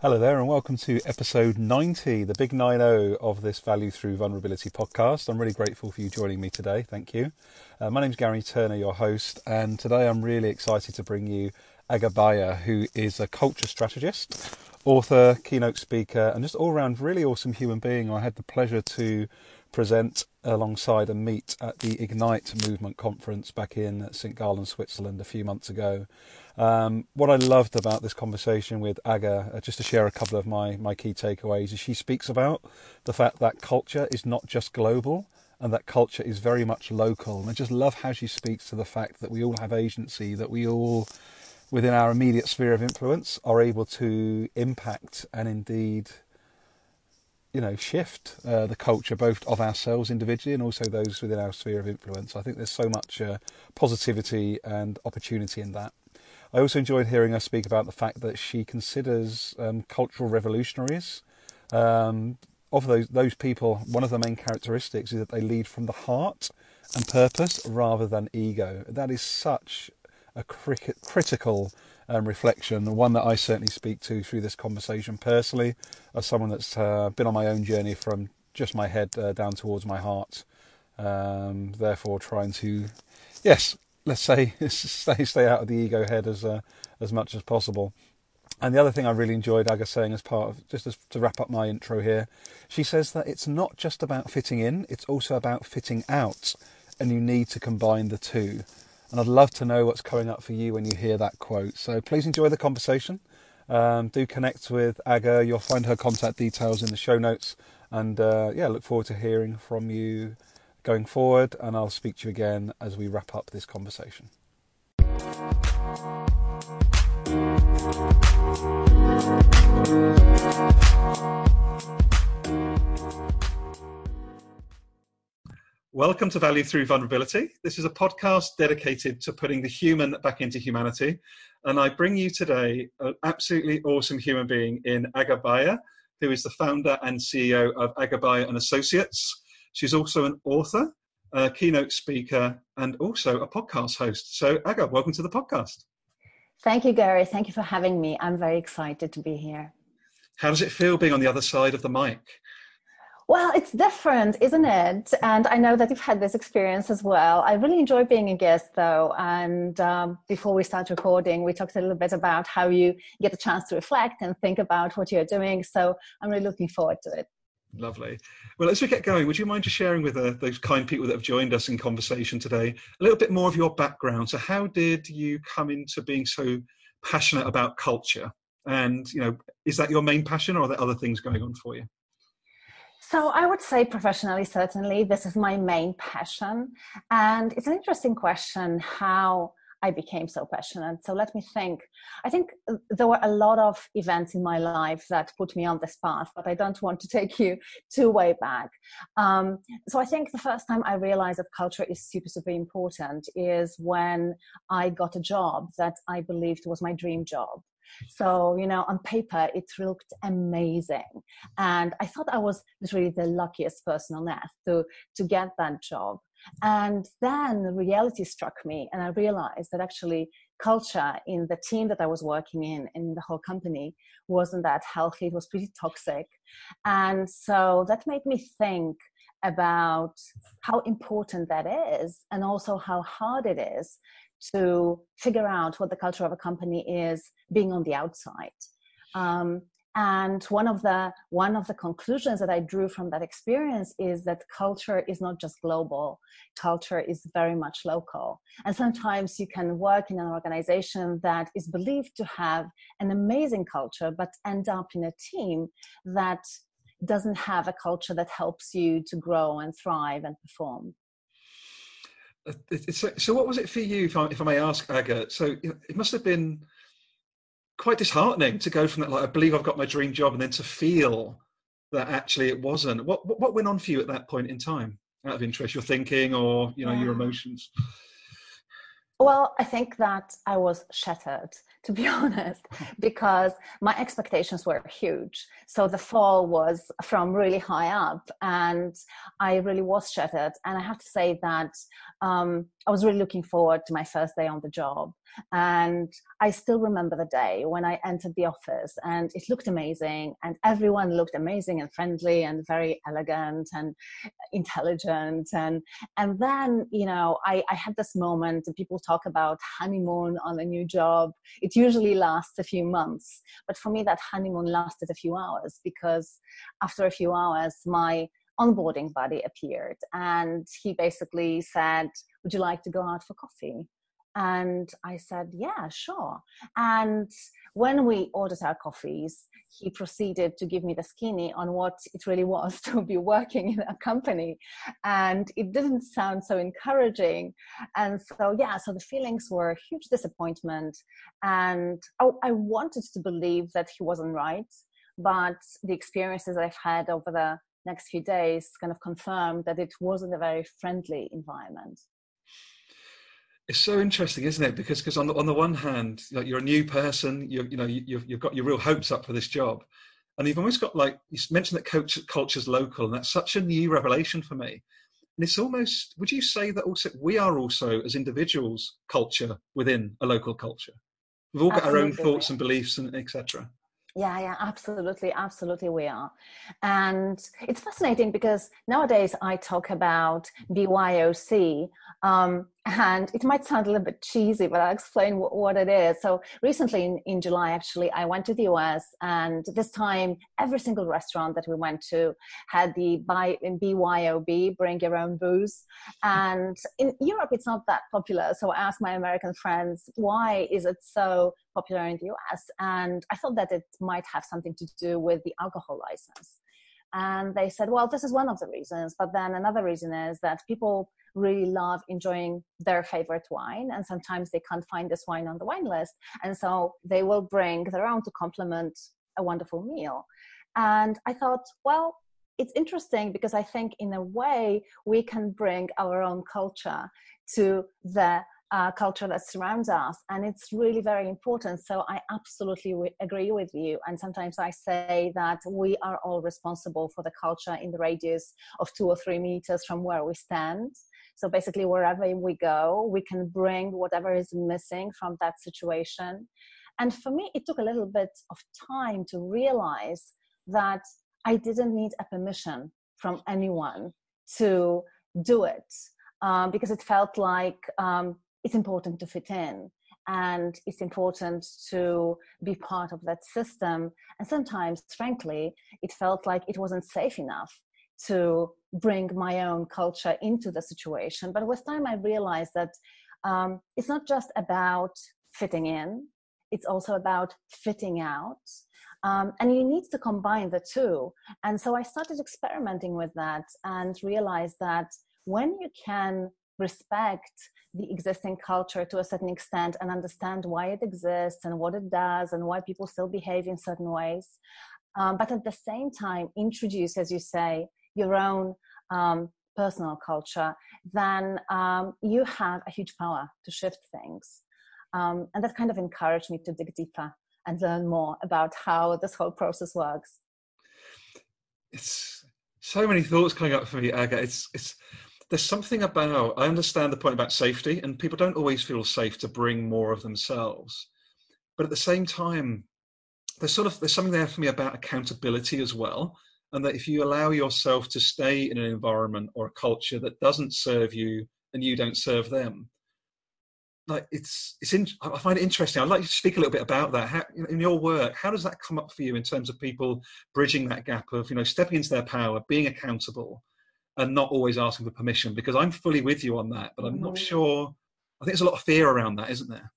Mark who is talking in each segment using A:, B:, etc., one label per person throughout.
A: Hello there, and welcome to episode 90, the big 90 of this Value Through Vulnerability podcast. I'm really grateful for you joining me today. Thank you. Uh, my name's Gary Turner, your host, and today I'm really excited to bring you Aga Bajer, who is a culture strategist, author, keynote speaker, and just all round really awesome human being. I had the pleasure to present alongside and meet at the Ignite Movement Conference back in St. Gallen, Switzerland, a few months ago. Um, what I loved about this conversation with Aga, uh, just to share a couple of my, my key takeaways, is she speaks about the fact that culture is not just global and that culture is very much local. And I just love how she speaks to the fact that we all have agency, that we all, within our immediate sphere of influence, are able to impact and indeed you know, shift uh, the culture both of ourselves individually and also those within our sphere of influence. I think there's so much uh, positivity and opportunity in that. I also enjoyed hearing her speak about the fact that she considers um, cultural revolutionaries. Um, of those those people, one of the main characteristics is that they lead from the heart and purpose rather than ego. That is such a cri- critical um, reflection, one that I certainly speak to through this conversation personally, as someone that's uh, been on my own journey from just my head uh, down towards my heart. Um, therefore, trying to, yes, let's say, stay stay out of the ego head as uh, as much as possible. And the other thing I really enjoyed Aga saying as part of, just as, to wrap up my intro here, she says that it's not just about fitting in, it's also about fitting out, and you need to combine the two. And I'd love to know what's coming up for you when you hear that quote. So please enjoy the conversation. Um, do connect with Aga. You'll find her contact details in the show notes. And uh, yeah, look forward to hearing from you going forward. And I'll speak to you again as we wrap up this conversation. Welcome to Value Through Vulnerability. This is a podcast dedicated to putting the human back into humanity. And I bring you today an absolutely awesome human being in Aga Bajer, who is the founder and CEO of Aga Bajer and Associates. She's also an author, a keynote speaker, and also a podcast host. So, Aga, welcome to the podcast.
B: Thank you, Gary. Thank you for having me. I'm very excited to be here.
A: How does it feel being on the other side of the mic?
B: Well, it's different, isn't it? And I know that you've had this experience as well. I really enjoy being a guest, though. And um, before we start recording, we talked a little bit about how you get a chance to reflect and think about what you're doing. So I'm really looking forward to it.
A: Lovely. Well, as we get going, would you mind just sharing with uh, those kind people that have joined us in conversation today a little bit more of your background? So, how did you come into being so passionate about culture? And you know, is that your main passion, or are there other things going on for you?
B: So I would say professionally, certainly, this is my main passion. And it's an interesting question how I became so passionate. So let me think. I think there were a lot of events in my life that put me on this path, but I don't want to take you too way back. Um, so I think the first time I realized that culture is super, super important is when I got a job that I believed was my dream job. So, you know, on paper, it looked amazing. And I thought I was literally the luckiest person on earth to, to get that job. And then the reality struck me, and I realized that actually culture in the team that I was working in, in the whole company, wasn't that healthy. It was pretty toxic. And so that made me think about how important that is, and also how hard it is to figure out what the culture of a company is being on the outside. Um, and one of the one of the conclusions that i drew from that experience is that culture is not just global. Culture is very much local. And sometimes you can work in an organization that is believed to have an amazing culture but end up in a team that doesn't have a culture that helps you to grow and thrive and perform.
A: Uh, so, so what was it for you, if I, if I may ask, Aga? So it must have been quite disheartening to go from that, like, I believe I've got my dream job, and then to feel that actually it wasn't. What, what, went on for you at that point in time, out of interest, your thinking or, you know, yeah. your emotions?
B: Well, I think that I was shattered, to be honest, because my expectations were huge. So the fall was from really high up, and I really was shattered. And I have to say that um, I was really looking forward to my first day on the job. And I still remember the day when I entered the office and it looked amazing and everyone looked amazing and friendly and very elegant and intelligent. And, and then, you know, I, I had this moment and people talk about honeymoon on a new job. It usually lasts a few months. But for me, that honeymoon lasted a few hours because after a few hours, my onboarding buddy appeared and he basically said, Would you like to go out for coffee? And I said, Yeah, sure. And when we ordered our coffees, he proceeded to give me the skinny on what it really was to be working in a company. And it didn't sound so encouraging. And so, yeah, so the feelings were a huge disappointment. And I, I wanted to believe that he wasn't right. But the experiences I've had over the next few days kind of confirmed that it wasn't a very friendly environment.
A: It's so interesting, isn't it? Because because on the on the one hand, like you're a new person, you you know you've you've got your real hopes up for this job, and you've almost got like you mentioned that coach, culture's local, and that's such a new revelation for me. And it's almost would you say that also we are also as individuals culture within a local culture? We've all got Absolutely. our own thoughts and beliefs and etc.
B: Yeah, yeah, absolutely, absolutely, we are. And it's fascinating because nowadays I talk about BYOC, um, and it might sound a little bit cheesy, but I'll explain w- what it is. So recently in, in July, actually, I went to the US, and this time every single restaurant that we went to had the BYOB, bring your own booze. And in Europe, it's not that popular. So I asked my American friends, why is it so popular in the US? And I thought that it might have something to do with the alcohol license. And they said, well, this is one of the reasons. But then another reason is that people really love enjoying their favorite wine and sometimes they can't find this wine on the wine list and so they will bring their own to complement a wonderful meal and i thought well it's interesting because i think in a way we can bring our own culture to the uh, culture that surrounds us and it's really very important. So i absolutely w- agree with you. And sometimes i say that we are all responsible for the culture in the radius of two or three meters from where we stand. So basically, wherever we go, we can bring whatever is missing from that situation. And for me, it took a little bit of time to realize that I didn't need a permission from anyone to do it um, because it felt like um, it's important to fit in and it's important to be part of that system. And sometimes, frankly, it felt like it wasn't safe enough to bring my own culture into the situation. But with time, I realized that um, it's not just about fitting in, it's also about fitting out. Um, and you need to combine the two. And so I started experimenting with that and realized that when you can respect the existing culture to a certain extent and understand why it exists and what it does and why people still behave in certain ways, um, but at the same time introduce, as you say, your own um, personal culture, then um, you have a huge power to shift things. Um, and that kind of encouraged me to dig deeper and learn more about how this whole process works.
A: It's so many thoughts coming up for me, Aga. It's it's there's something about I understand the point about safety, and people don't always feel safe to bring more of themselves. But at the same time, there's sort of there's something there for me about accountability as well and that if you allow yourself to stay in an environment or a culture that doesn't serve you and you don't serve them. Like it's it's in, i find it interesting. I'd like to speak a little bit about that. How, in your work how does that come up for you in terms of people bridging that gap of you know stepping into their power being accountable and not always asking for permission because i'm fully with you on that but i'm not mm-hmm. sure i think there's a lot of fear around that isn't there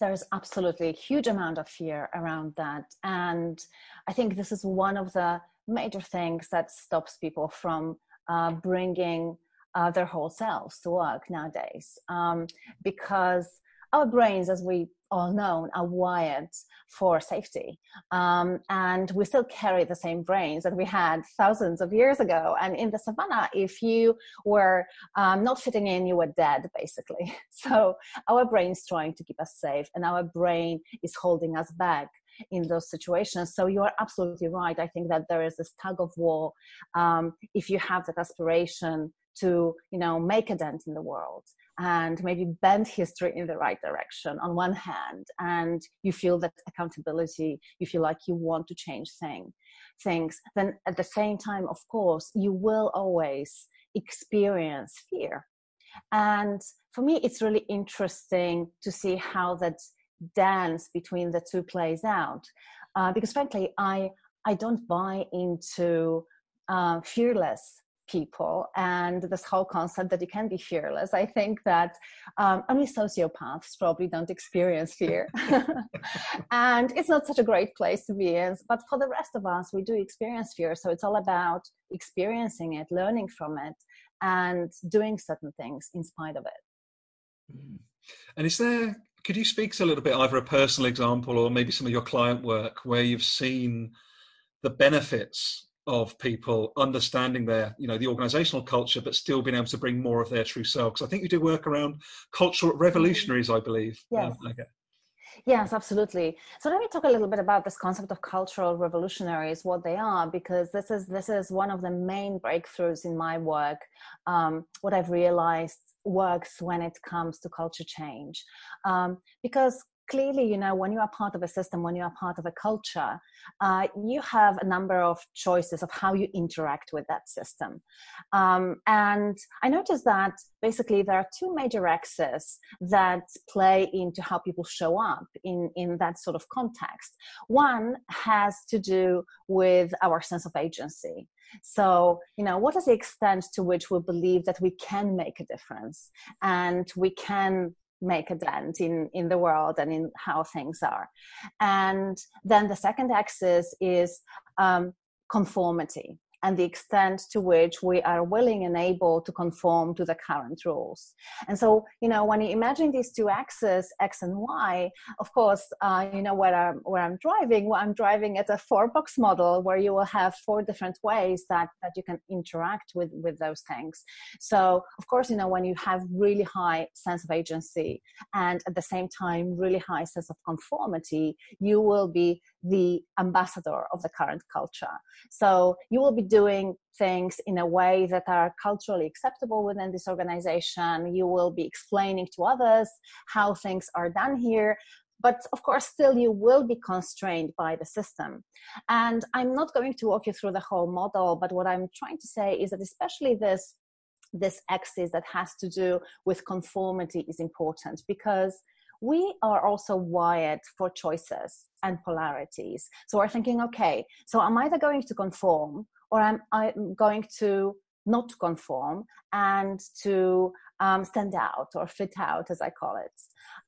B: there's absolutely a huge amount of fear around that and i think this is one of the major things that stops people from uh, bringing uh, their whole selves to work nowadays um, because our brains as we all know are wired for safety um, and we still carry the same brains that we had thousands of years ago and in the savannah if you were um, not fitting in you were dead basically so our brain's trying to keep us safe and our brain is holding us back in those situations. So you are absolutely right. I think that there is this tug of war. Um, if you have that aspiration to, you know, make a dent in the world and maybe bend history in the right direction on one hand and you feel that accountability you feel like you want to change thing, things then at the same time of course you will always experience fear. And for me it's really interesting to see how that dance between the two plays out uh, because frankly i i don't buy into uh, fearless people and this whole concept that you can be fearless i think that um, only sociopaths probably don't experience fear. And it's not such a great place to be in but for the rest of us we do experience fear. So it's all about experiencing it learning from it and doing certain things in spite of it.
A: Mm. and is there could you speak to a little bit either a personal example or maybe some of your client work where you've seen the benefits of people understanding their you know the organizational culture but still being able to bring more of their true because i think you do work around cultural mm-hmm. revolutionaries i believe
B: yes. Um, okay. Yes, absolutely. So let me talk a little bit about this concept of cultural revolutionaries, what they are, because this is this is one of the main breakthroughs in my work. Um, what I've realized works when it comes to culture change, um, because clearly, you know, when you are part of a system, when you are part of a culture, uh, you have a number of choices of how you interact with that system. Um, and I noticed that basically there are two major axes that play into how people show up in, in that sort of context. One has to do with our sense of agency. So, you know, what is the extent to which we believe that we can make a difference and we can make a dent in in the world and in how things are. And then the second axis is um, conformity and the extent to which we are willing and able to conform to the current rules. And so, you know, when you imagine these two axes, X and Y, of course, uh, you know, where I'm, where I'm driving, well, I'm driving at a four box model where you will have four different ways that, that you can interact with, with those things. So, of course, you know, when you have really high sense of agency and at the same time, really high sense of conformity, you will be the ambassador of the current culture. So you will be doing things in a way that are culturally acceptable within this organization. You will be explaining to others how things are done here. But of course, still, you will be constrained by the system. And I'm not going to walk you through the whole model, but what I'm trying to say is that, especially this this axis that has to do with conformity is important because we are also wired for choices and polarities. So we're thinking, okay, so I'm either going to conform or I'm, I'm going to not conform and to um, stand out or fit out, as I call it.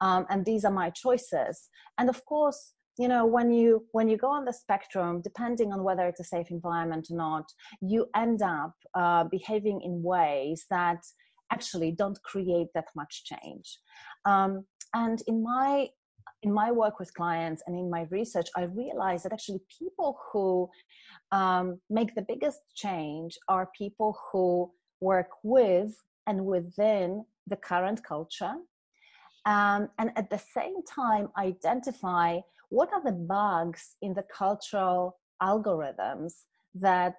B: Um, and these are my choices. And of course, you know when you when you go on the spectrum depending on whether it's a safe environment or not you end up uh, behaving in ways that actually don't create that much change um, and in my in my work with clients and in my research i realized that actually people who um, make the biggest change are people who work with and within the current culture um, and at the same time identify what are the bugs in the cultural algorithms that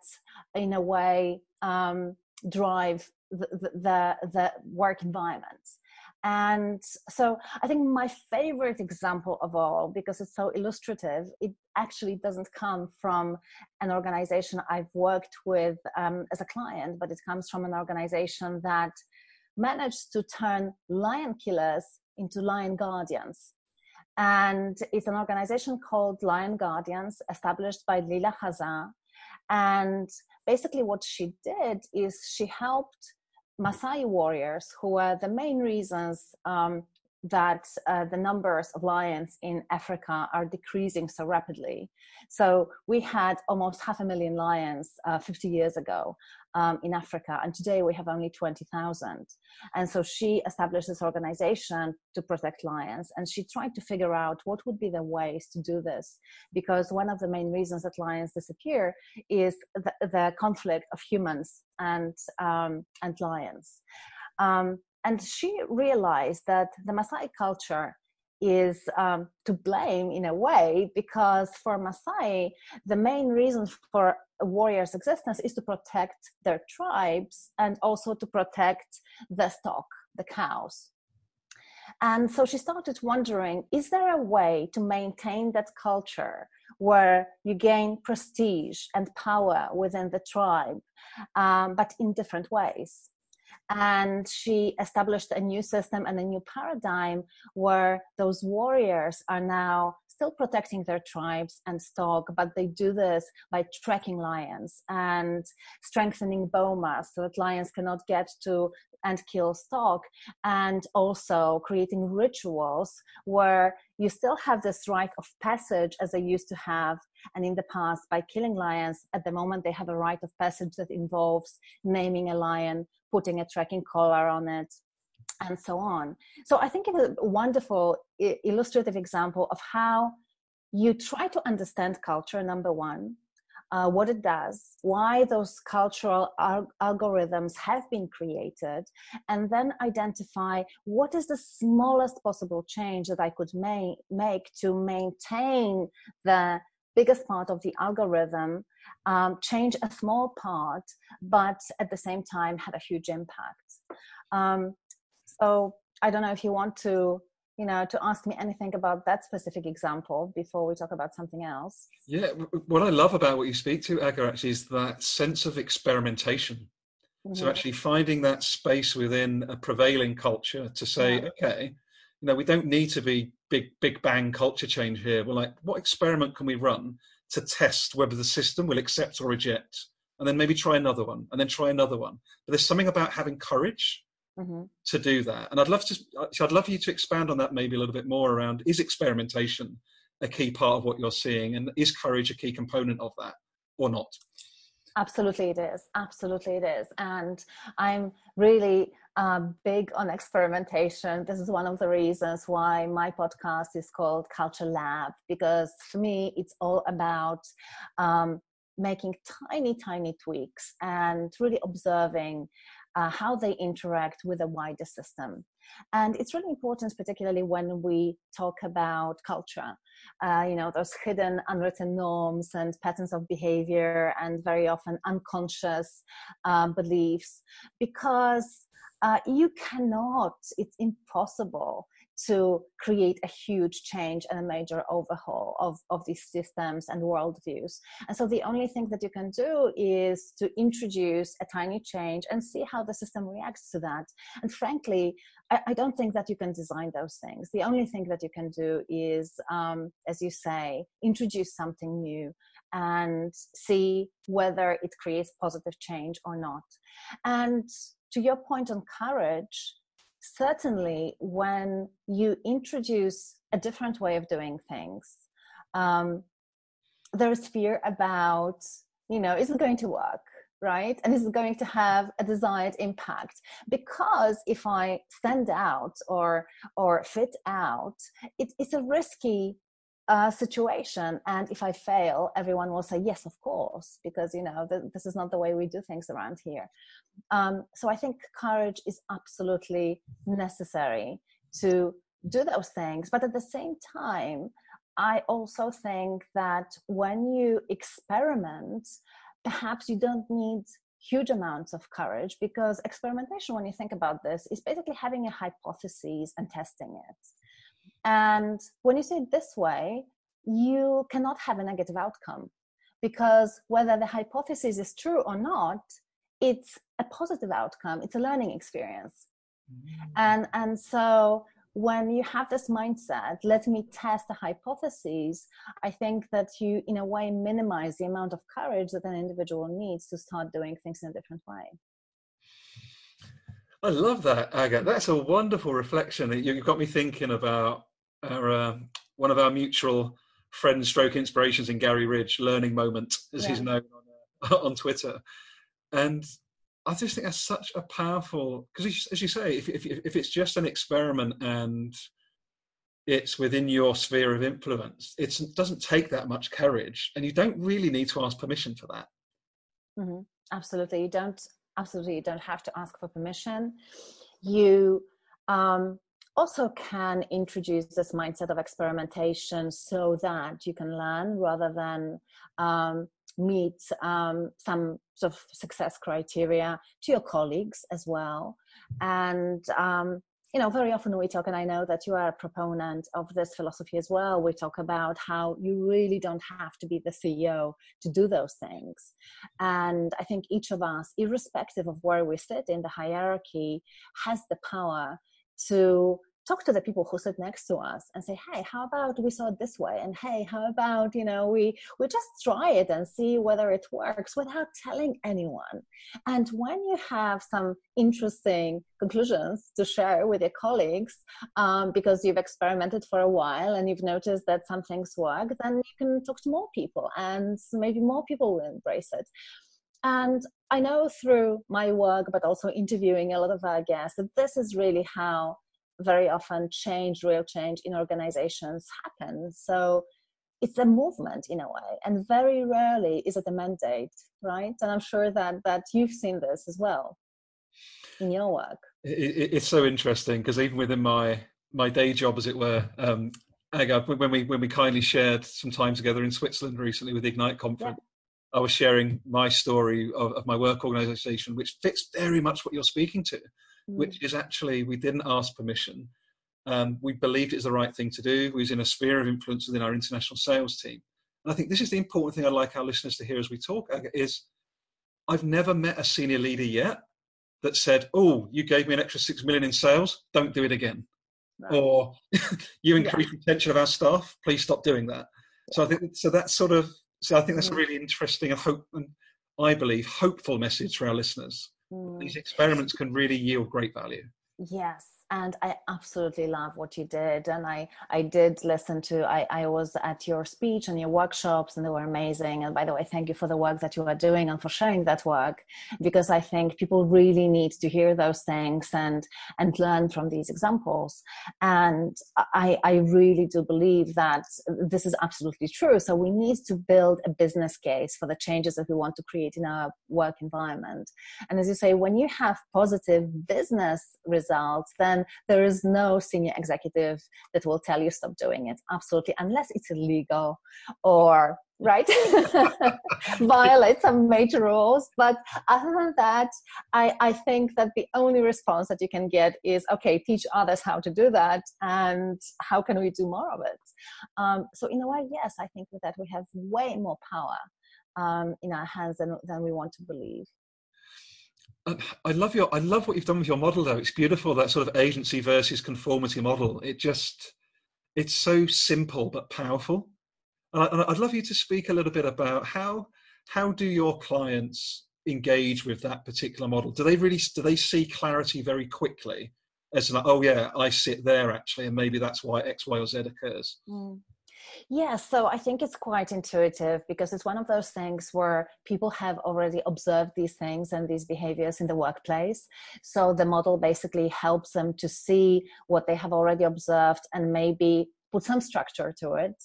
B: in a way um, drive the, the, the work environment. And so I think my favorite example of all, because it's so illustrative, it actually doesn't come from an organization I've worked with um, as a client, but it comes from an organization that managed to turn lion killers into lion guardians. And it's an organization called Lion Guardians, established by Leela Hazzah. And basically, what she did is she helped Maasai warriors, who are the main reasons um, that uh, the numbers of lions in Africa are decreasing so rapidly. So we had almost half a million lions uh, 50 years ago um, in Africa, and today we have only 20,000. And so she established this organization to protect lions, and she tried to figure out what would be the ways to do this, because one of the main reasons that lions disappear is the, the conflict of humans and um, and lions. Um, and she realized that the Maasai culture is um, to blame in a way because for Maasai, the main reason for a warrior's existence is to protect their tribes and also to protect the stock the cows. And so she started wondering is there a way to maintain that culture where you gain prestige and power within the tribe, um, but in different ways? And she established a new system and a new paradigm where those warriors are now still protecting their tribes and stock, but they do this by tracking lions and strengthening bomas so that lions cannot get to and kill stock, and also creating rituals where you still have this rite of passage as they used to have. And in the past, by killing lions, at the moment they have a rite of passage that involves naming a lion, putting a tracking collar on it, and so on. So I think it's a wonderful illustrative example of how you try to understand culture, number one, uh, what it does, why those cultural al- algorithms have been created, and then identify what is the smallest possible change that I could ma- make to maintain the biggest part of the algorithm, um, change a small part, but at the same time have a huge impact. Um, so I don't know if you want to you know to ask me anything about that specific example before we talk about something else
A: yeah what i love about what you speak to Aga, actually is that sense of experimentation mm-hmm. so actually finding that space within a prevailing culture to say yeah. okay you know we don't need to be big big bang culture change here we're like what experiment can we run to test whether the system will accept or reject and then maybe try another one and then try another one but there's something about having courage mm-hmm. to do that. And I'd love to, I'd love you to expand on that maybe a little bit more around is experimentation a key part of what you're seeing, and is courage a key component of that or not?
B: Absolutely, it is. Absolutely, it is. And I'm really uh, big on experimentation. This is one of the reasons why my podcast is called Culture Lab, because for me, it's all about um, making tiny, tiny tweaks and really observing uh, how they interact with a wider system. And it's really important, particularly when we talk about culture. Uh, you know, those hidden, unwritten norms and patterns of behavior, and very often unconscious um, beliefs, because uh, you cannot, it's impossible to create a huge change and a major overhaul of, of these systems and worldviews. And so the only thing that you can do is to introduce a tiny change and see how the system reacts to that. And frankly, I, I don't think that you can design those things. The only thing that you can do is, um, as you say, introduce something new and see whether it creates positive change or not. And to your point on courage, certainly when you introduce a different way of doing things, um, there's fear about, you know, is it going to work? Right? And is it going to have a desired impact? Because if I stand out or or fit out, it, it's a risky uh, situation and if i fail everyone will say yes of course because you know th- this is not the way we do things around here. Um, so i think courage is absolutely necessary to do those things but at the same time i also think that when you experiment perhaps you don't need huge amounts of courage because experimentation when you think about this is basically having a hypothesis and testing it and when you say it this way, you cannot have a negative outcome because whether the hypothesis is true or not, it's a positive outcome. It's a learning experience. Mm-hmm. And, and so when you have this mindset, let me test the hypotheses, I think that you, in a way, minimize the amount of courage that an individual needs to start doing things in a different way.
A: I love that, Aga. That's a wonderful reflection. You've got me thinking about our, uh, one of our mutual friends, stroke inspirations in Garry Ridge, learning moment, as yeah. he's known on, uh, on Twitter. And I just think that's such a powerful, because as you say, if, if, if it's just an experiment and it's within your sphere of influence, it doesn't take that much courage, and you don't really need to ask permission for that.
B: Mm-hmm. Absolutely, you don't. Absolutely, you don't have to ask for permission. You um, also can introduce this mindset of experimentation so that you can learn rather than um, meet um, some sort of success criteria to your colleagues as well. And um, you know, very often we talk, and I know that you are a proponent of this philosophy as well. We talk about how you really don't have to be the CEO to do those things. And I think each of us, irrespective of where we sit in the hierarchy, has the power to talk to the people who sit next to us and say hey how about we saw it this way? And hey how about you know we we just try it and see whether it works without telling anyone. And when you have some interesting conclusions to share with your colleagues um, because you've experimented for a while and you've noticed that some things work then you can talk to more people and maybe more people will embrace it. And I know through my work, but also interviewing a lot of our guests, that this is really how very often change, real change in organizations happen. So it's a movement in a way, and very rarely is it a mandate, right? And I'm sure that that you've seen this as well in your work.
A: It, it's so interesting because even within my my day job, as it were, um, when we when we kindly shared some time together in Switzerland recently with the Ignite conference, yeah. I was sharing my story of, of my work organisation, which fits very much what you're speaking to mm. which is actually we didn't ask permission. Um, we believed it was the right thing to do. We was in a sphere of influence within our international sales team. And I think this is the important thing I'd like our listeners to hear as we talk, is I've never met a senior leader yet that said, oh, you gave me an extra six million in sales, don't do it again. Right. Or you increased yeah. retention of our staff, please stop doing that. So I think so that's sort of so I think that's mm. a really interesting and hope and I believe hopeful message for our listeners. Mm. These experiments can really yield great value.
B: Yes and i absolutely love what you did and i i did listen to i i was at your speech and your workshops and they were amazing and by the way thank you for the work that you are doing and for sharing that work because i think people really need to hear those things and and learn from these examples. And i i really do believe that this is absolutely true. So we need to build a business case for the changes that we want to create in our work environment. And as you say when you have positive business results then then there is no senior executive that will tell you stop doing it absolutely unless it's illegal or right violate some major rules. But other than that I, I think that the only response that you can get is okay teach others how to do that and how can we do more of it? Um, so in a way yes i think that we have way more power um, in our hands than, than we want to believe
A: I love your I love what you've done with your model though. It's beautiful that sort of agency versus conformity model. It just it's so simple but powerful. And I'd love you to speak a little bit about how how do your clients engage with that particular model? Do they really do they see clarity very quickly as like, oh yeah, I sit there actually, and maybe that's why X, Y, or Z occurs? Mm.
B: Yeah, so I think it's quite intuitive because it's one of those things where people have already observed these things and these behaviors in the workplace. So the model basically helps them to see what they have already observed and maybe put some structure to it.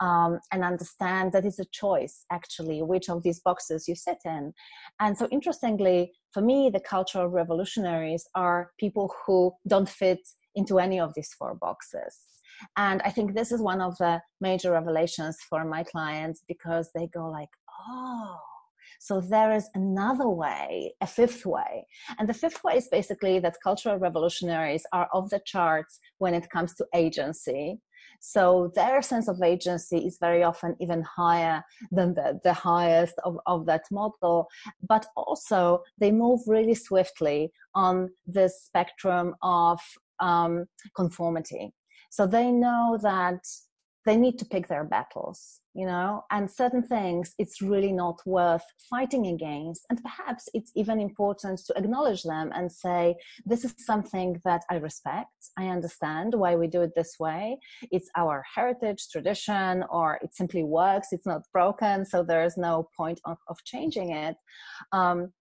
B: Um, and understand that it's a choice actually which of these boxes you sit in and so interestingly for me the cultural revolutionaries are people who don't fit into any of these four boxes and i think this is one of the major revelations for my clients because they go like oh so there is another way, a fifth way. And the fifth way is basically that cultural revolutionaries are off the charts when it comes to agency. So their sense of agency is very often even higher than the, the highest of, of that model. But also they move really swiftly on this spectrum of um, conformity. So they know that they need to pick their battles, you know, and certain things it's really not worth fighting against. And perhaps it's even important to acknowledge them and say, this is something that I respect. I understand why we do it this way. It's our heritage, tradition, or it simply works. It's not broken. So there's no point of, of changing it. Um,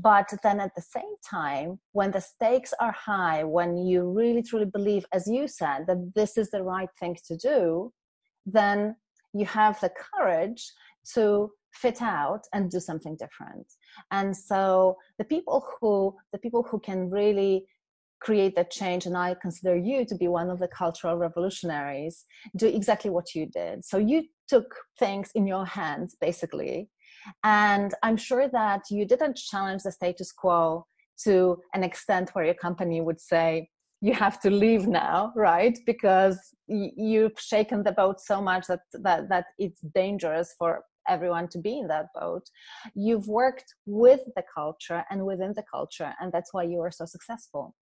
B: but then at the same time when the stakes are high when you really truly believe as you said that this is the right thing to do then you have the courage to fit out and do something different. And so the people who the people who can really create that change and i consider you to be one of the cultural revolutionaries do exactly what you did. So you took things in your hands basically and i'm sure that you didn't challenge the status quo to an extent where your company would say you have to leave now right? Because you've shaken the boat so much that that, that it's dangerous for everyone to be in that boat. You've worked with the culture and within the culture and that's why you are so successful.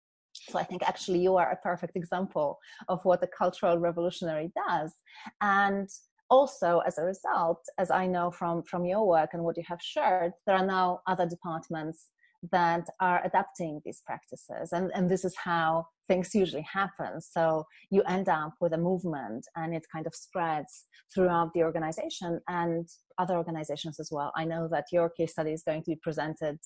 B: So i think actually you are a perfect example of what a cultural revolutionary does. And also as a result as i know from from your work and what you have shared there are now other departments that are adapting these practices and, and this is how things usually happen. So you end up with a movement and it kind of spreads throughout the organization and other organizations as well. I know that your case study is going to be presented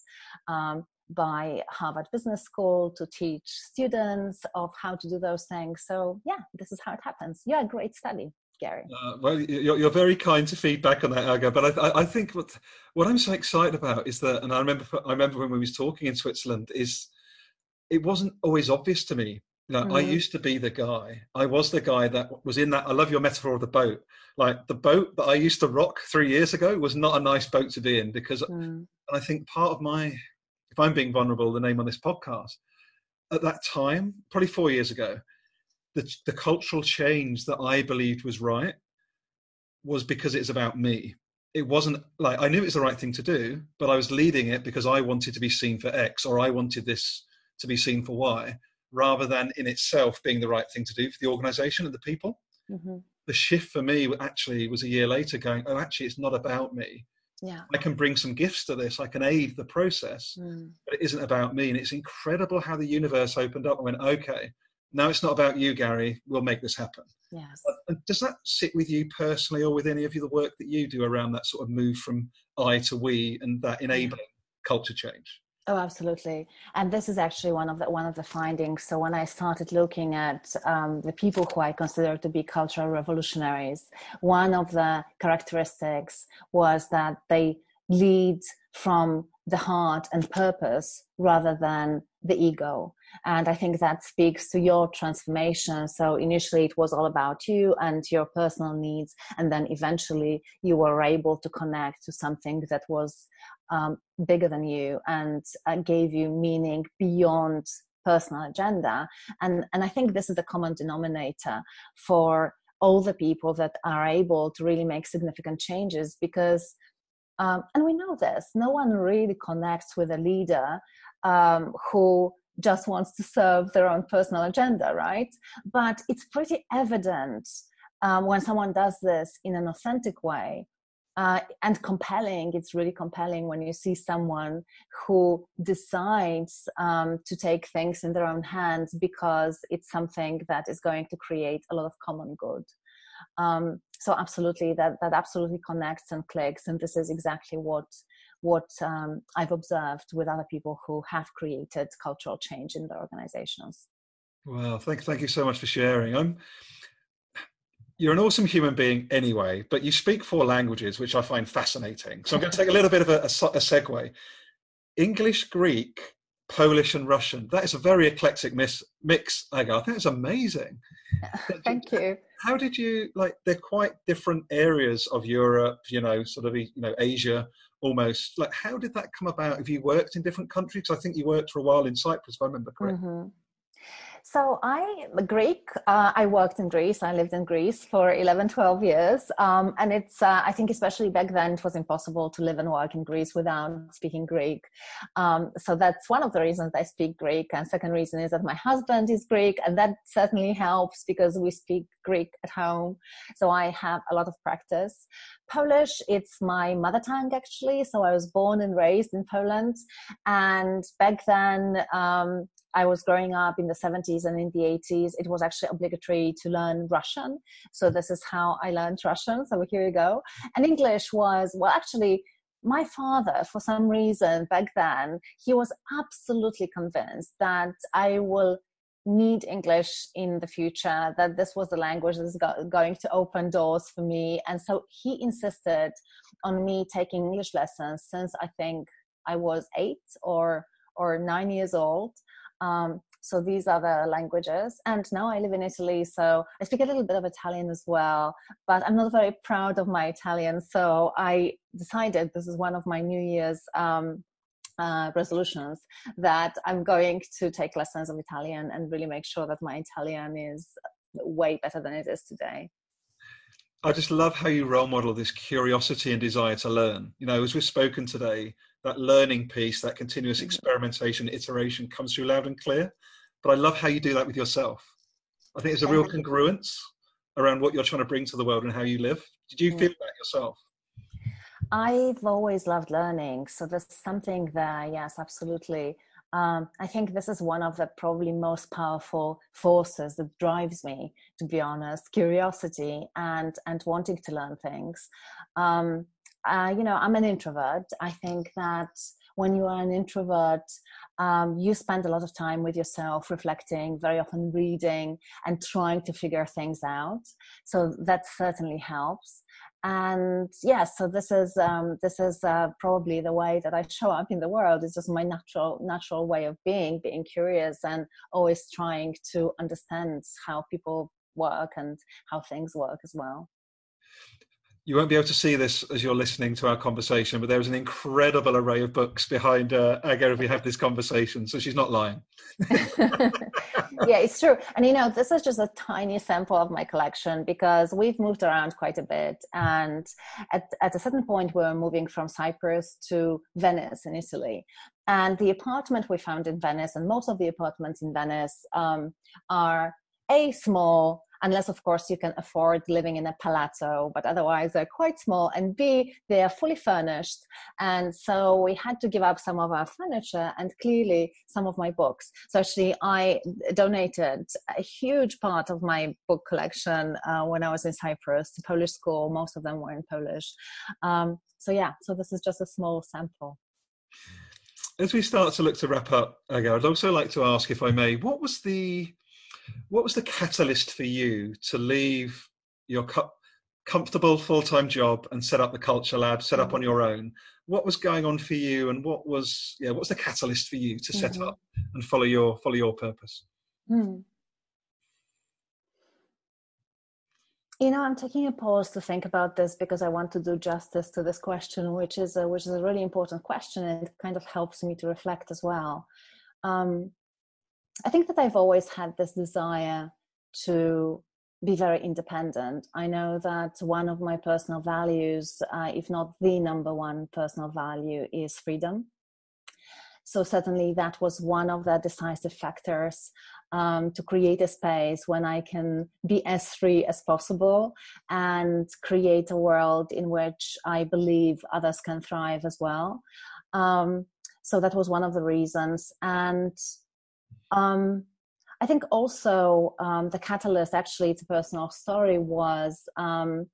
B: um, by harvard business school to teach students of how to do those things. So yeah this is how it happens. Yeah great study Gary. Uh,
A: well, you're, you're, very kind to feedback on that, Aga. But I, I, think what what I'm so excited about is that, and I remember I remember when we was talking in Switzerland, is it wasn't always obvious to me. You know, mm-hmm. I used to be the guy. I was the guy that was in that. I love your metaphor of the boat. Like the boat that I used to rock three years ago was not a nice boat to be in because, mm. I think part of my, if I'm being vulnerable, the name on this podcast, at that time, probably four years ago, the, the cultural change that I believed was right was because it's about me. It wasn't like I knew it was the right thing to do, but I was leading it because I wanted to be seen for X or I wanted this to be seen for Y, rather than in itself being the right thing to do for the organization and the people. Mm-hmm. The shift for me actually was a year later going, oh, actually, it's not about me.
B: Yeah.
A: I can bring some gifts to this. I can aid the process, mm. but it isn't about me. And it's incredible how the universe opened up and went, okay, now it's not about you, Gary. We'll make this happen.
B: Yes.
A: Does that sit with you personally, or with any of you the work that you do around that sort of move from I to we and that enabling culture change?
B: Oh, absolutely. And this is actually one of the one of the findings. So when I started looking at um, the people who I consider to be cultural revolutionaries, one of the characteristics was that they lead from the heart and purpose rather than the ego. And I think that speaks to your transformation. So initially it was all about you and your personal needs. And then eventually you were able to connect to something that was um, bigger than you and uh, gave you meaning beyond personal agenda. And, and I think this is the common denominator for all the people that are able to really make significant changes because um, and we know this no one really connects with a leader um, who just wants to serve their own personal agenda, right? But it's pretty evident um, when someone does this in an authentic way uh, and compelling. It's really compelling when you see someone who decides um, to take things in their own hands because it's something that is going to create a lot of common good. Um, so absolutely, that that absolutely connects and clicks, and this is exactly what what um, I've observed with other people who have created cultural change in their organizations.
A: Well, thank, thank you so much for sharing. I'm, you're an awesome human being anyway, but you speak four languages, which I find fascinating. So I'm going to take a little bit of a, a, a segue. English, Greek, Polish, and Russian. That is a very eclectic mix, mix. I think it's amazing.
B: Thank you.
A: How did you like? They're quite different areas of Europe, you know, sort of you know Asia almost. Like, how did that come about? Have you worked in different countries? I think you worked for a while in Cyprus, if I remember correctly. Mm-hmm.
B: So I Greek. Uh, I worked in Greece. I lived in Greece for 11, 12 years. Um, and it's, uh, I think especially back then, it was impossible to live and work in Greece without speaking Greek. Um, so that's one of the reasons I speak Greek. And second reason is that my husband is Greek. And that certainly helps because we speak Greek at home. So I have a lot of practice. Polish, it's my mother tongue actually. So I was born and raised in Poland. And back then, um, I was growing up in the 70s and in the 80s, it was actually obligatory to learn Russian. So this is how I learned Russian. So here you go. And English was, well, actually, my father, for some reason back then, he was absolutely convinced that I will need English in the future, that this was the language that is go- going to open doors for me. And so he insisted on me taking English lessons since I think I was eight or or nine years old. Um, so these are the languages. And now I live in Italy, so I speak a little bit of Italian as well, but I'm not very proud of my Italian. So I decided this is one of my New Year's um, uh, resolutions that I'm going to take lessons of Italian and really make sure that my Italian is way better than it is today.
A: I just love how you role model this curiosity and desire to learn. You know, as we've spoken today, that learning piece, that continuous mm-hmm. experimentation, iteration comes through loud and clear. But I love how you do that with yourself. I think there's a real congruence around what you're trying to bring to the world and how you live. Did you feel that yourself?
B: I've always loved learning. So there's something there, yes, absolutely. Um, I think this is one of the probably most powerful forces that drives me, to be honest, curiosity and and wanting to learn things. Um, uh, you know, I'm an introvert. I think that when you are an introvert, um, you spend a lot of time with yourself, reflecting, very often reading and trying to figure things out. So that certainly helps and yeah so this is um, this is uh, probably the way that i show up in the world it's just my natural natural way of being being curious and always trying to understand how people work and how things work as well
A: you won't be able to see this as you're listening to our conversation, but there is an incredible array of books behind uh, Aga if we have this conversation. So she's not lying.
B: yeah, it's true. And you know, this is just a tiny sample of my collection because we've moved around quite a bit. And at, at a certain point, we were moving from Cyprus to Venice in Italy. And the apartment we found in Venice, and most of the apartments in Venice um, are a small unless of course you can afford living in a palazzo but otherwise they're quite small. And b they are fully furnished. And so we had to give up some of our furniture and clearly some of my books. So actually i donated a huge part of my book collection uh, when i was in cyprus to polish school. Most of them were in polish. Um, so yeah so this is just a small sample.
A: As we start to look to wrap up, I'd also like to ask, if I may, what was the what was the catalyst for you to leave your co- comfortable full-time job and set up the culture lab set up on your own what was going on for you and what was yeah what's the catalyst for you to set mm-hmm. up and follow your follow your purpose mm.
B: you know i'm taking a pause to think about this because i want to do justice to this question which is a, which is a really important question and it kind of helps me to reflect as well um, I think that I've always had this desire to be very independent. I know that one of my personal values, uh, if not the number one personal value, is freedom. So, certainly, that was one of the decisive factors um, to create a space when I can be as free as possible and create a world in which I believe others can thrive as well. Um, so, that was one of the reasons. And um, I think also um, the catalyst, actually, it's a personal story, was um,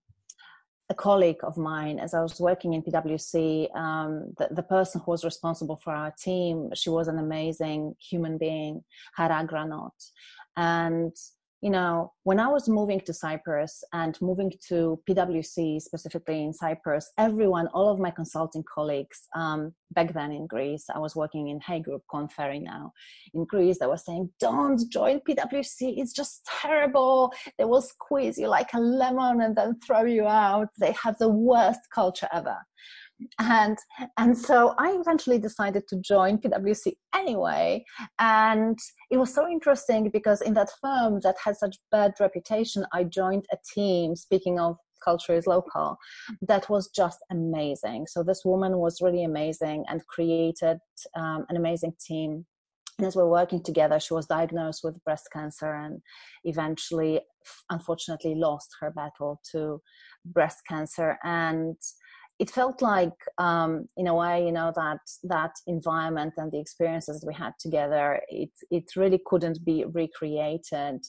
B: a colleague of mine as I was working in PwC. Um, the, the, person who was responsible for our team, she was an amazing human being, Hara Granot. And you know, when I was moving to Cyprus and moving to PwC specifically in Cyprus, everyone, all of my consulting colleagues um, back then in Greece, I was working in Hay Group, Korn Ferry now in Greece, they were saying, don't join PwC, it's just terrible. They will squeeze you like a lemon and then throw you out. They have the worst culture ever and and so i eventually decided to join pwc anyway. And it was so interesting because in that firm that had such bad reputation i joined a team speaking of culture is local that was just amazing. So this woman was really amazing and created um, an amazing team. And as we're working together she was diagnosed with breast cancer and eventually unfortunately lost her battle to breast cancer. And it felt like um, in a way you know that that environment and the experiences that we had together it it really couldn't be recreated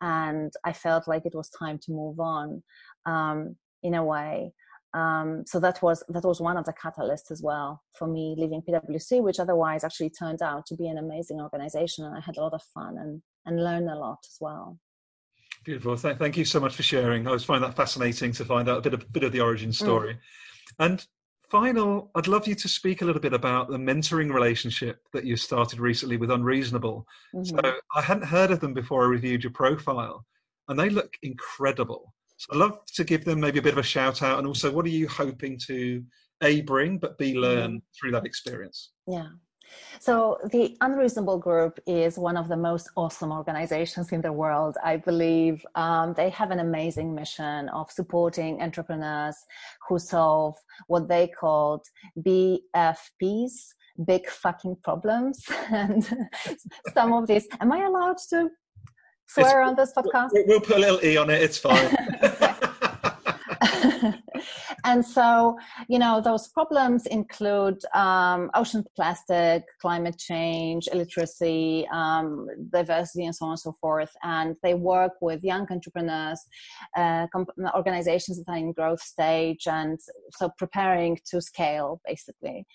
B: and i felt like it was time to move on um, in a way um, so that was that was one of the catalysts as well for me leaving pwc which otherwise actually turned out to be an amazing organization and i had a lot of fun and and learned a lot as well
A: Beautiful. Thank, thank you so much for sharing. I was find that fascinating to find out a bit of, bit of the origin mm. story. And final, I'd love you to speak a little bit about the mentoring relationship that you started recently with Unreasonable. Mm-hmm. So I hadn't heard of them before I reviewed your profile, and they look incredible. So I'd love to give them maybe a bit of a shout out, and also what are you hoping to a bring, but b learn mm-hmm. through that experience?
B: Yeah. So, the Unreasonable Group is one of the most awesome organizations in the world. I believe um, they have an amazing mission of supporting entrepreneurs who solve what they called BFPs, big fucking problems. and some of these, am I allowed to swear it's, on this podcast?
A: We'll put a little E on it, it's fine.
B: and so, you know, those problems include um, ocean plastic, climate change, illiteracy, um, diversity, and so on and so forth. And they work with young entrepreneurs, uh, comp- organizations that are in growth stage, and so preparing to scale, basically.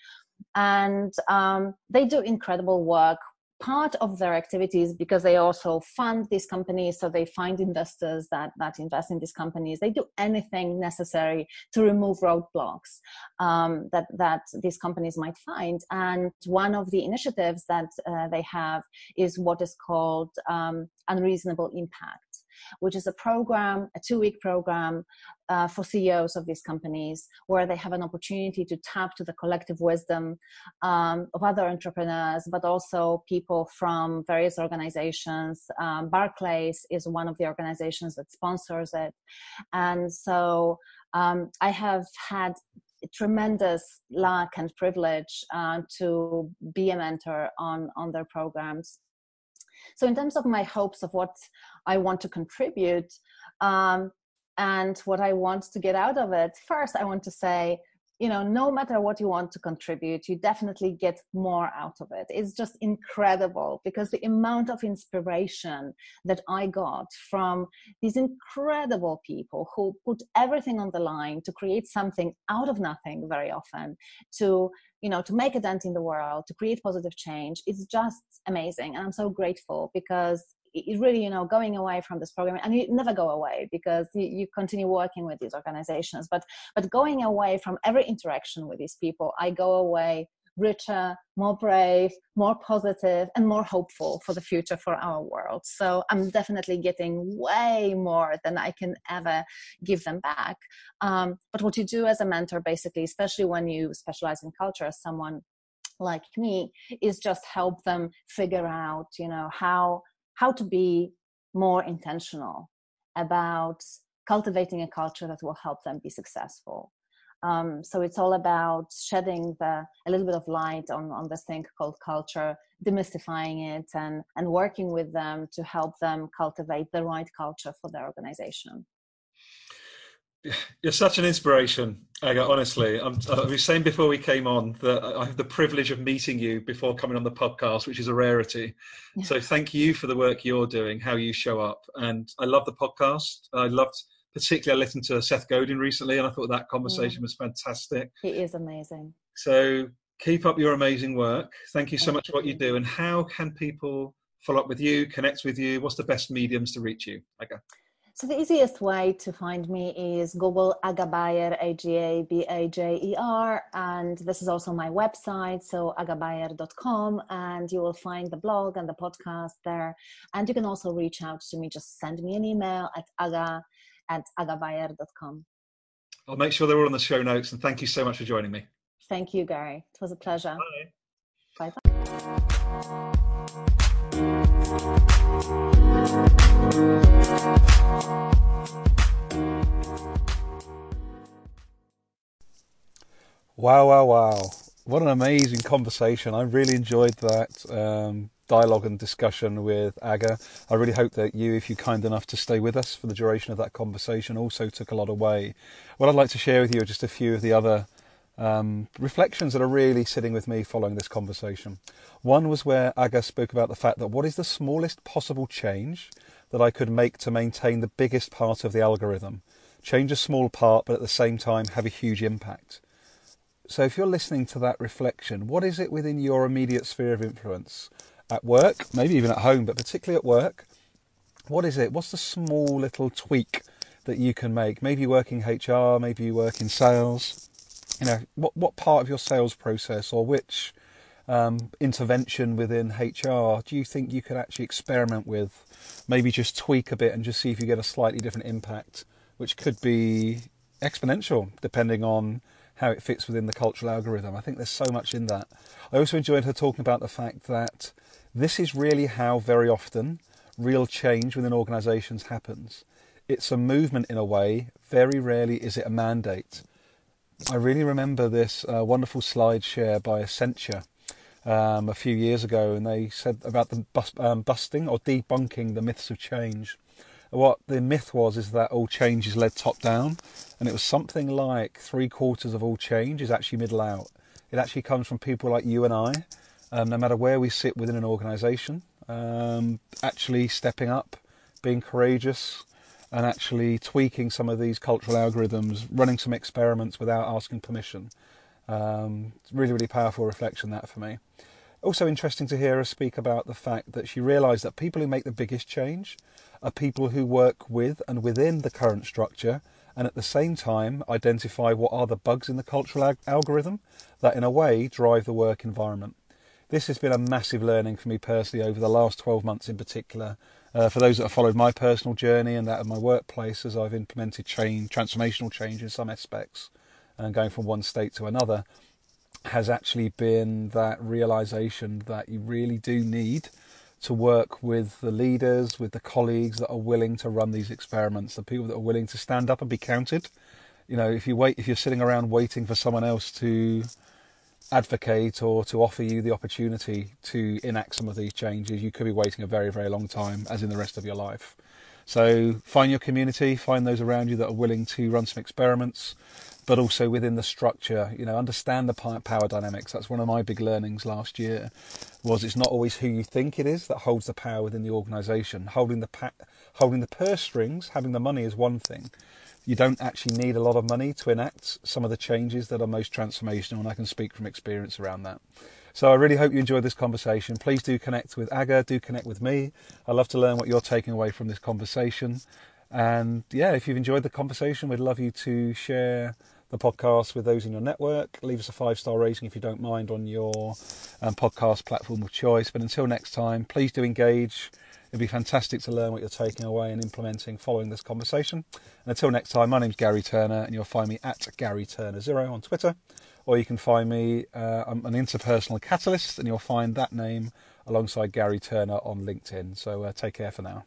B: And um, they do incredible work part of their activities because they also fund these companies so they find investors that that invest in these companies. They do anything necessary to remove roadblocks um, that that these companies might find. And one of the initiatives that uh, they have is what is called um, unreasonable impact which is a program, a two week program uh, for CEOs of these companies where they have an opportunity to tap to the collective wisdom um, of other entrepreneurs, but also people from various organizations. Um, Barclays is one of the organizations that sponsors it. And so um, I have had tremendous luck and privilege uh, to be a mentor on on their programs so in terms of my hopes of what I want to contribute um, and what I want to get out of it, first I want to say, you know, no matter what you want to contribute, you definitely get more out of it. It's just incredible because the amount of inspiration that I got from these incredible people who put everything on the line to create something out of nothing very often, to you know to make a dent in the world to create positive change it's just amazing and i'm so grateful because it really you know going away from this program and you never go away because you, you, continue working with these organizations but but going away from every interaction with these people i go away richer, more brave, more positive, and more hopeful for the future for our world. So I'm definitely getting way more than I can ever give them back. Um, but what you do as a mentor, basically, especially when you specialize in culture as someone like me, is just help them figure out, you know, how how to be more intentional about cultivating a culture that will help them be successful. Um, so it's all about shedding the, a little bit of light on, on this thing called culture, demystifying it, and, and working with them to help them cultivate the right culture for their organization.
A: You're such an inspiration, Aga. Honestly, I'm, I was saying before we came on that I have the privilege of meeting you before coming on the podcast, which is a rarity. Yeah. So thank you for the work you're doing, how you show up, and I love the podcast. I loved particularly I listened to Seth Godin recently, and I thought that conversation mm. was fantastic.
B: He is amazing.
A: So keep up your amazing work. Thank you so Thank much for what you do. And how can people follow up with you, connect with you? What's the best mediums to reach you? Okay.
B: So the easiest way to find me is Google Aga Bajer, A-G-A-B-A-J-E-R, and this is also my website, so agabajer.com, and you will find the blog and the podcast there. And you can also reach out to me, just send me an email at aga at agabajer.com.
A: I'll make sure they're all on the show notes. And thank you so much for joining me.
B: Thank you, Gary. It was a pleasure.
A: Bye.
B: Bye.
A: Wow, wow, wow. What an amazing conversation. I really enjoyed that. Um, dialogue and discussion with Aga. I really hope that you, if you're kind enough to stay with us for the duration of that conversation, also took a lot away. What I'd like to share with you are just a few of the other um, reflections that are really sitting with me following this conversation. One was where Aga spoke about the fact that what is the smallest possible change that I could make to maintain the biggest part of the algorithm? Change a small part, but at the same time have a huge impact. So, if you're listening to that reflection, what is it within your immediate sphere of influence? at work, maybe even at home, but particularly at work. What is it? What's the small little tweak that you can make? Maybe you work in HR, maybe you work in sales. You know, what what part of your sales process or which um, intervention within HR do you think you could actually experiment with? Maybe just tweak a bit and just see if you get a slightly different impact, which could be exponential depending on how it fits within the cultural algorithm. I think there's so much in that. I also enjoyed her talking about the fact that this is really how very often real change within organisations happens. It's a movement in a way, very rarely is it a mandate. I really remember this uh, wonderful slide share by Accenture um, a few years ago, and they said about the bust, um, busting or debunking the myths of change. What the myth was is that all change is led top down, and it was something like three quarters of all change is actually middle out. It actually comes from people like you and I, um, no matter where we sit within an organisation, um, actually stepping up, being courageous, and actually tweaking some of these cultural algorithms, running some experiments without asking permission. Um, really, really powerful reflection that for me. Also interesting to hear her speak about the fact that she realised that people who make the biggest change are people who work with and within the current structure and at the same time identify what are the bugs in the cultural ag- algorithm that in a way drive the work environment. This has been a massive learning for me personally over the last 12 months in particular. Uh, for those that have followed my personal journey and that of my workplace as I've implemented change, transformational change in some aspects and going from one state to another, has actually been that realization that you really do need to work with the leaders, with the colleagues that are willing to run these experiments, the people that are willing to stand up and be counted. You know, if you wait, if you're sitting around waiting for someone else to advocate or to offer you the opportunity to enact some of these changes, you could be waiting a very, very long time, as in the rest of your life. So find your community, find those around you that are willing to run some experiments, but also within the structure. You know, understand the power dynamics. That's one of my big learnings last year. Was it's not always who you think it is that holds the power within the organisation. Holding the pa- holding the purse strings, having the money is one thing. You don't actually need a lot of money to enact some of the changes that are most transformational, and I can speak from experience around that. So I really hope you enjoyed this conversation. Please do connect with Aga, do connect with me. I'd love to learn what you're taking away from this conversation. And yeah, if you've enjoyed the conversation, we'd love you to share the podcast with those in your network. Leave us a five star rating if you don't mind on your um, podcast platform of choice. But until next time, please do engage. It'd be fantastic to learn what you're taking away and implementing following this conversation. And until next time, my name's Gary Turner, and you'll find me at Gary Turner Zero on Twitter, or you can find me. Uh, I'm an interpersonal catalyst, and you'll find that name alongside Gary Turner on LinkedIn. So uh, take care for now.